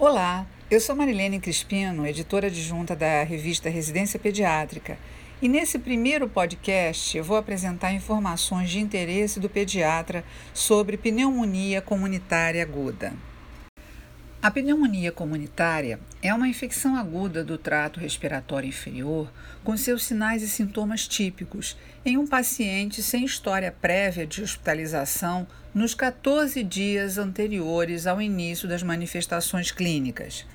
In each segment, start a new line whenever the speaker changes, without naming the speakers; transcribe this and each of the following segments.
Olá, eu sou Marilene Crispino, editora adjunta da revista Residência Pediátrica, e nesse primeiro podcast eu vou apresentar informações de interesse do pediatra sobre pneumonia comunitária aguda. A pneumonia comunitária é uma infecção aguda do trato respiratório inferior com seus sinais e sintomas típicos em um paciente sem história prévia de hospitalização nos 14 dias anteriores ao início das manifestações clínicas.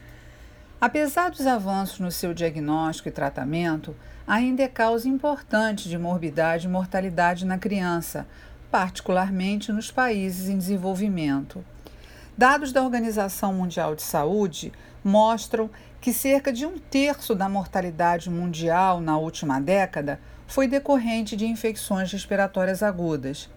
Apesar dos avanços no seu diagnóstico e tratamento, ainda é causa importante de morbidade e mortalidade na criança, particularmente nos países em desenvolvimento. Dados da Organização Mundial de Saúde mostram que cerca de um terço da mortalidade mundial na última década foi decorrente de infecções respiratórias agudas.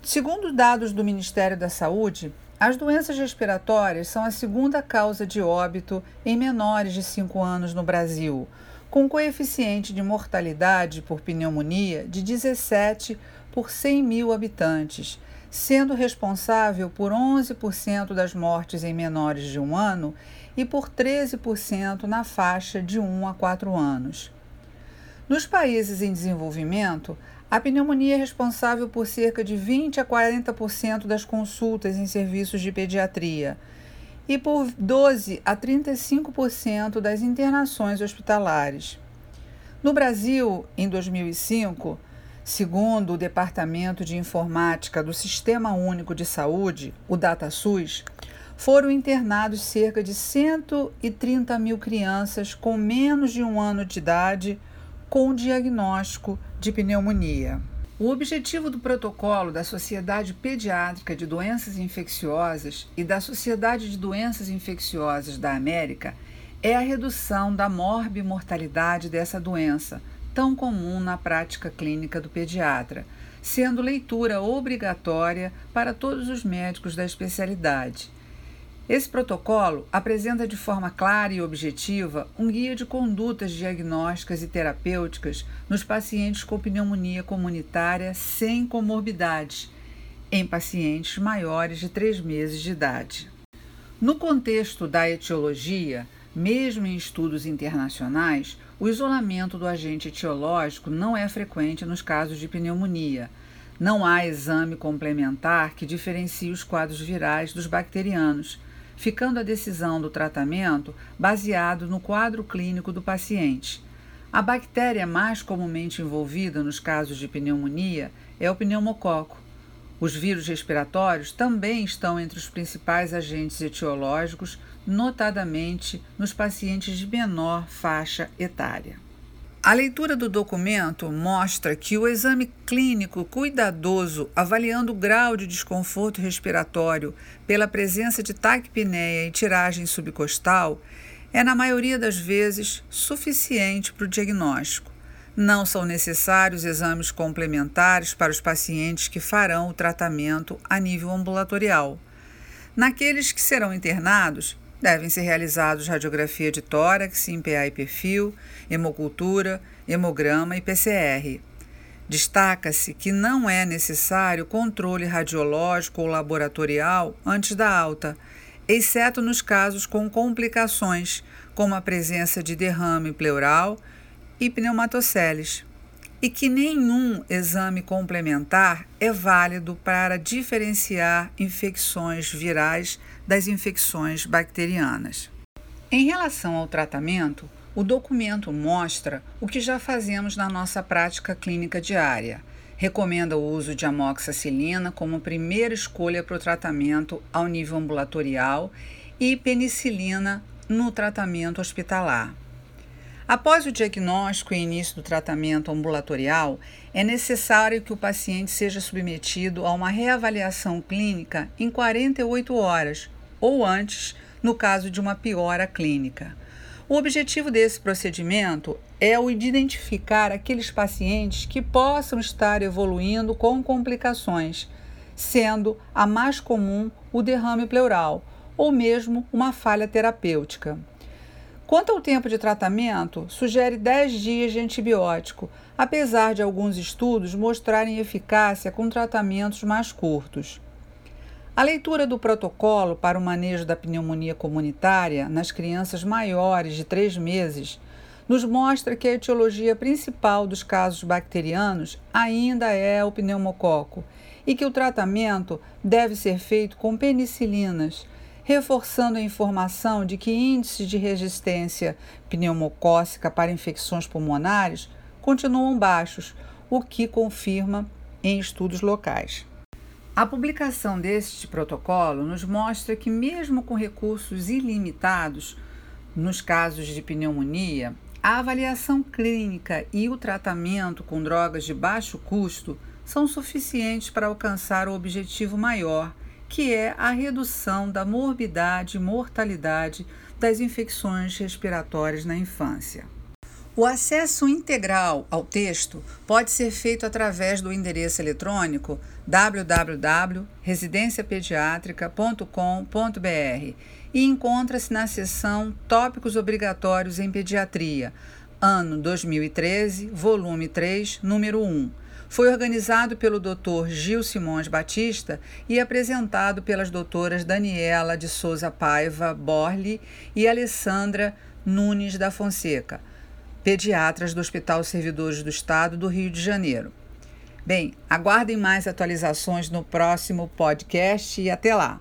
Segundo dados do Ministério da Saúde, as doenças respiratórias são a segunda causa de óbito em menores de 5 anos no Brasil, com coeficiente de mortalidade por pneumonia de 17 por 100 mil habitantes, sendo responsável por 11% das mortes em menores de um ano e por 13% na faixa de 1 a 4 anos. Nos países em desenvolvimento, a pneumonia é responsável por cerca de 20 a 40% das consultas em serviços de pediatria e por 12 a 35% das internações hospitalares. No Brasil, em 2005, Segundo o Departamento de Informática do Sistema Único de Saúde, o DataSUS, foram internados cerca de 130 mil crianças com menos de um ano de idade com diagnóstico de pneumonia. O objetivo do protocolo da Sociedade Pediátrica de Doenças Infecciosas e da Sociedade de Doenças Infecciosas da América é a redução da morbimortalidade dessa doença tão comum na prática clínica do pediatra, sendo leitura obrigatória para todos os médicos da especialidade. Esse protocolo apresenta de forma clara e objetiva um guia de condutas diagnósticas e terapêuticas nos pacientes com pneumonia comunitária sem comorbidades, em pacientes maiores de 3 meses de idade. No contexto da etiologia, mesmo em estudos internacionais, o isolamento do agente etiológico não é frequente nos casos de pneumonia. Não há exame complementar que diferencie os quadros virais dos bacterianos, ficando a decisão do tratamento baseado no quadro clínico do paciente. A bactéria mais comumente envolvida nos casos de pneumonia é o pneumococo, os vírus respiratórios também estão entre os principais agentes etiológicos, notadamente nos pacientes de menor faixa etária. A leitura do documento mostra que o exame clínico cuidadoso avaliando o grau de desconforto respiratório pela presença de taquipneia e tiragem subcostal é, na maioria das vezes, suficiente para o diagnóstico. Não são necessários exames complementares para os pacientes que farão o tratamento a nível ambulatorial. Naqueles que serão internados, devem ser realizados radiografia de tórax em PA e perfil, hemocultura, hemograma e PCR. Destaca-se que não é necessário controle radiológico ou laboratorial antes da alta, exceto nos casos com complicações, como a presença de derrame pleural e pneumatoceles, e que nenhum exame complementar é válido para diferenciar infecções virais das infecções bacterianas. Em relação ao tratamento, o documento mostra o que já fazemos na nossa prática clínica diária. Recomenda o uso de amoxicilina como primeira escolha para o tratamento ao nível ambulatorial e penicilina no tratamento hospitalar. Após o diagnóstico e início do tratamento ambulatorial, é necessário que o paciente seja submetido a uma reavaliação clínica em 48 horas ou antes, no caso de uma piora clínica. O objetivo desse procedimento é o de identificar aqueles pacientes que possam estar evoluindo com complicações, sendo a mais comum o derrame pleural ou mesmo uma falha terapêutica. Quanto ao tempo de tratamento, sugere 10 dias de antibiótico, apesar de alguns estudos mostrarem eficácia com tratamentos mais curtos. A leitura do protocolo para o manejo da pneumonia comunitária nas crianças maiores de três meses nos mostra que a etiologia principal dos casos bacterianos ainda é o pneumococo e que o tratamento deve ser feito com penicilinas, reforçando a informação de que índices de resistência pneumocócica para infecções pulmonares continuam baixos, o que confirma em estudos locais. A publicação deste protocolo nos mostra que, mesmo com recursos ilimitados, nos casos de pneumonia, a avaliação clínica e o tratamento com drogas de baixo custo são suficientes para alcançar o objetivo maior, que é a redução da morbidade e mortalidade das infecções respiratórias na infância. O acesso integral ao texto pode ser feito através do endereço eletrônico www.residenciapediatrica.com.br e encontra-se na seção Tópicos Obrigatórios em Pediatria, ano 2013, volume 3, número 1. Foi organizado pelo Dr. Gil Simões Batista e apresentado pelas doutoras Daniela de Souza Paiva Borli e Alessandra Nunes da Fonseca pediatras do Hospital Servidores do Estado do Rio de Janeiro. Bem, aguardem mais atualizações no próximo podcast e até lá!